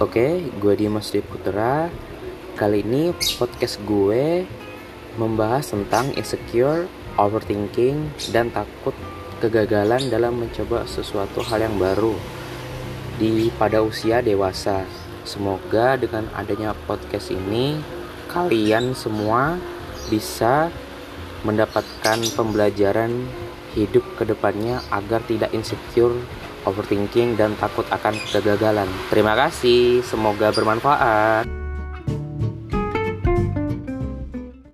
Oke, gue Dimas Putra. Kali ini podcast gue membahas tentang insecure, overthinking, dan takut kegagalan dalam mencoba sesuatu hal yang baru di pada usia dewasa. Semoga dengan adanya podcast ini kalian semua bisa mendapatkan pembelajaran hidup ke depannya agar tidak insecure overthinking, dan takut akan kegagalan. Terima kasih, semoga bermanfaat.